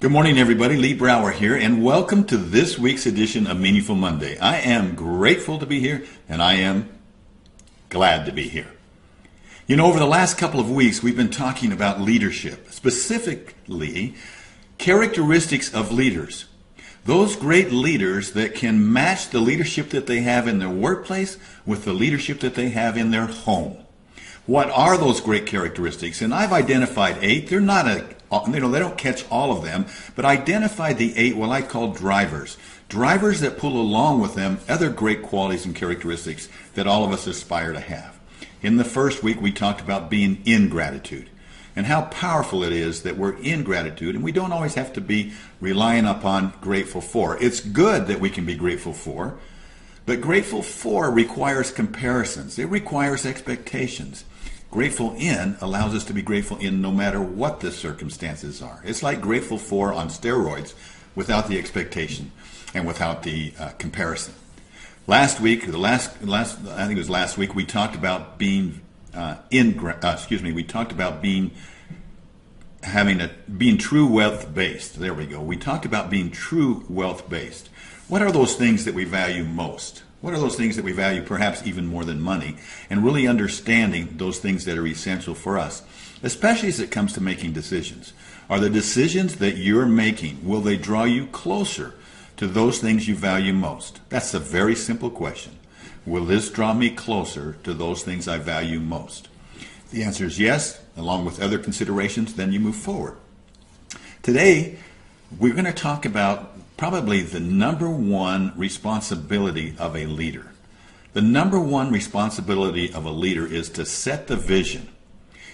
Good morning, everybody. Lee Brower here, and welcome to this week's edition of Meaningful Monday. I am grateful to be here, and I am glad to be here. You know, over the last couple of weeks, we've been talking about leadership, specifically characteristics of leaders. Those great leaders that can match the leadership that they have in their workplace with the leadership that they have in their home. What are those great characteristics? And I've identified eight. They're not a, you know, they don't catch all of them, but I identified the eight what I call drivers. Drivers that pull along with them other great qualities and characteristics that all of us aspire to have. In the first week, we talked about being in gratitude and how powerful it is that we're in gratitude and we don't always have to be relying upon grateful for. It's good that we can be grateful for, but grateful for requires comparisons. It requires expectations. Grateful in allows us to be grateful in no matter what the circumstances are. It's like grateful for on steroids without the expectation and without the uh, comparison. Last week, the last, last, I think it was last week, we talked about being uh, in, uh, excuse me, we talked about being having a being true wealth based. There we go. We talked about being true wealth based. What are those things that we value most? What are those things that we value perhaps even more than money? And really understanding those things that are essential for us, especially as it comes to making decisions. Are the decisions that you're making, will they draw you closer to those things you value most? That's a very simple question. Will this draw me closer to those things I value most? The answer is yes, along with other considerations, then you move forward. Today, we're going to talk about probably the number one responsibility of a leader. The number one responsibility of a leader is to set the vision.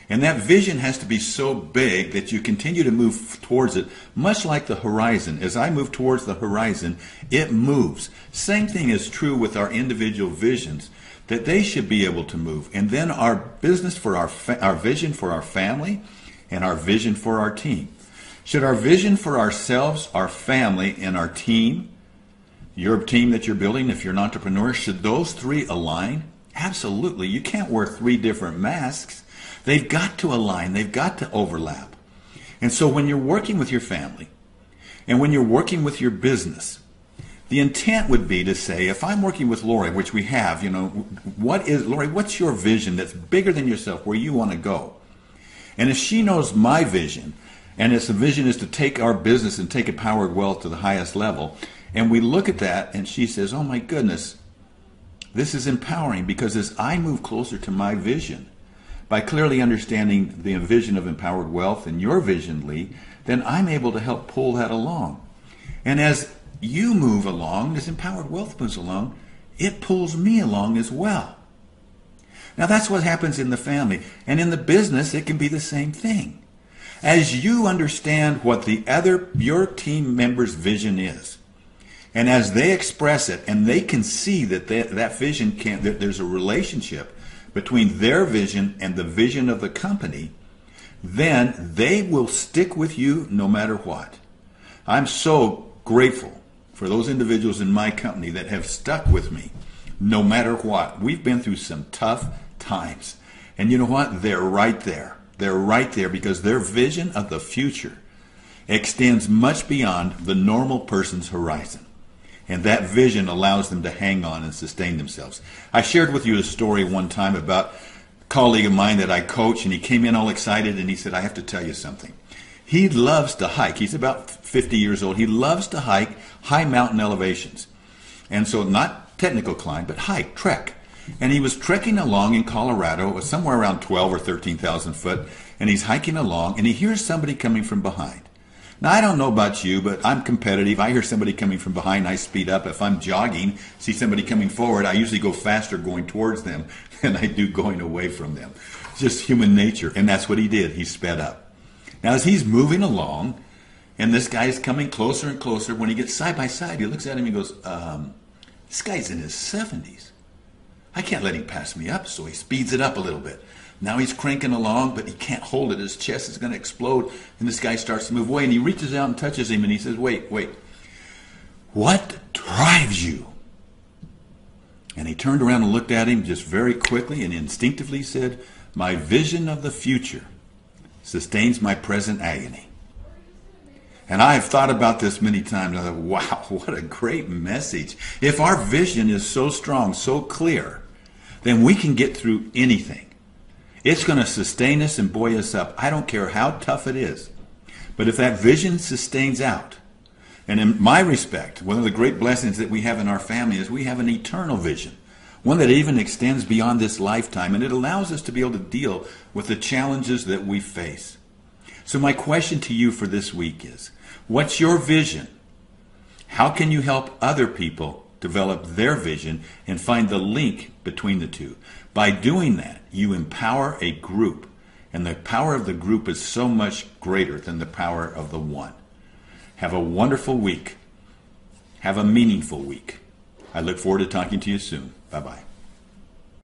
And that vision has to be so big that you continue to move towards it, much like the horizon. As I move towards the horizon, it moves. Same thing is true with our individual visions, that they should be able to move. And then our business for our, fa- our vision for our family and our vision for our team. Should our vision for ourselves, our family, and our team, your team that you're building, if you're an entrepreneur, should those three align? Absolutely. You can't wear three different masks. They've got to align, they've got to overlap. And so when you're working with your family and when you're working with your business, the intent would be to say, if I'm working with Lori, which we have, you know, what is, Lori, what's your vision that's bigger than yourself, where you want to go? And if she knows my vision, and its the vision is to take our business and take empowered wealth to the highest level. And we look at that and she says, Oh my goodness, this is empowering because as I move closer to my vision, by clearly understanding the vision of empowered wealth and your vision, Lee, then I'm able to help pull that along. And as you move along, as empowered wealth moves along, it pulls me along as well. Now that's what happens in the family. And in the business, it can be the same thing. As you understand what the other, your team member's vision is, and as they express it and they can see that they, that vision can, that there's a relationship between their vision and the vision of the company, then they will stick with you no matter what. I'm so grateful for those individuals in my company that have stuck with me no matter what. We've been through some tough times. And you know what? They're right there. They're right there because their vision of the future extends much beyond the normal person's horizon. And that vision allows them to hang on and sustain themselves. I shared with you a story one time about a colleague of mine that I coach, and he came in all excited and he said, I have to tell you something. He loves to hike. He's about 50 years old. He loves to hike high mountain elevations. And so, not technical climb, but hike, trek. And he was trekking along in Colorado, somewhere around 12 or 13,000 foot, and he's hiking along, and he hears somebody coming from behind. Now, I don't know about you, but I'm competitive. I hear somebody coming from behind, I speed up. If I'm jogging, see somebody coming forward, I usually go faster going towards them than I do going away from them. It's just human nature, and that's what he did. He sped up. Now, as he's moving along, and this guy's coming closer and closer, when he gets side by side, he looks at him and goes, um, This guy's in his 70s. I can't let him pass me up, so he speeds it up a little bit. Now he's cranking along, but he can't hold it. His chest is going to explode, and this guy starts to move away, and he reaches out and touches him, and he says, Wait, wait. What drives you? And he turned around and looked at him just very quickly and instinctively said, My vision of the future sustains my present agony. And I have thought about this many times. I thought, wow, what a great message. If our vision is so strong, so clear, then we can get through anything. It's going to sustain us and buoy us up. I don't care how tough it is. But if that vision sustains out, and in my respect, one of the great blessings that we have in our family is we have an eternal vision, one that even extends beyond this lifetime, and it allows us to be able to deal with the challenges that we face. So, my question to you for this week is What's your vision? How can you help other people develop their vision and find the link between the two? By doing that, you empower a group, and the power of the group is so much greater than the power of the one. Have a wonderful week. Have a meaningful week. I look forward to talking to you soon. Bye bye.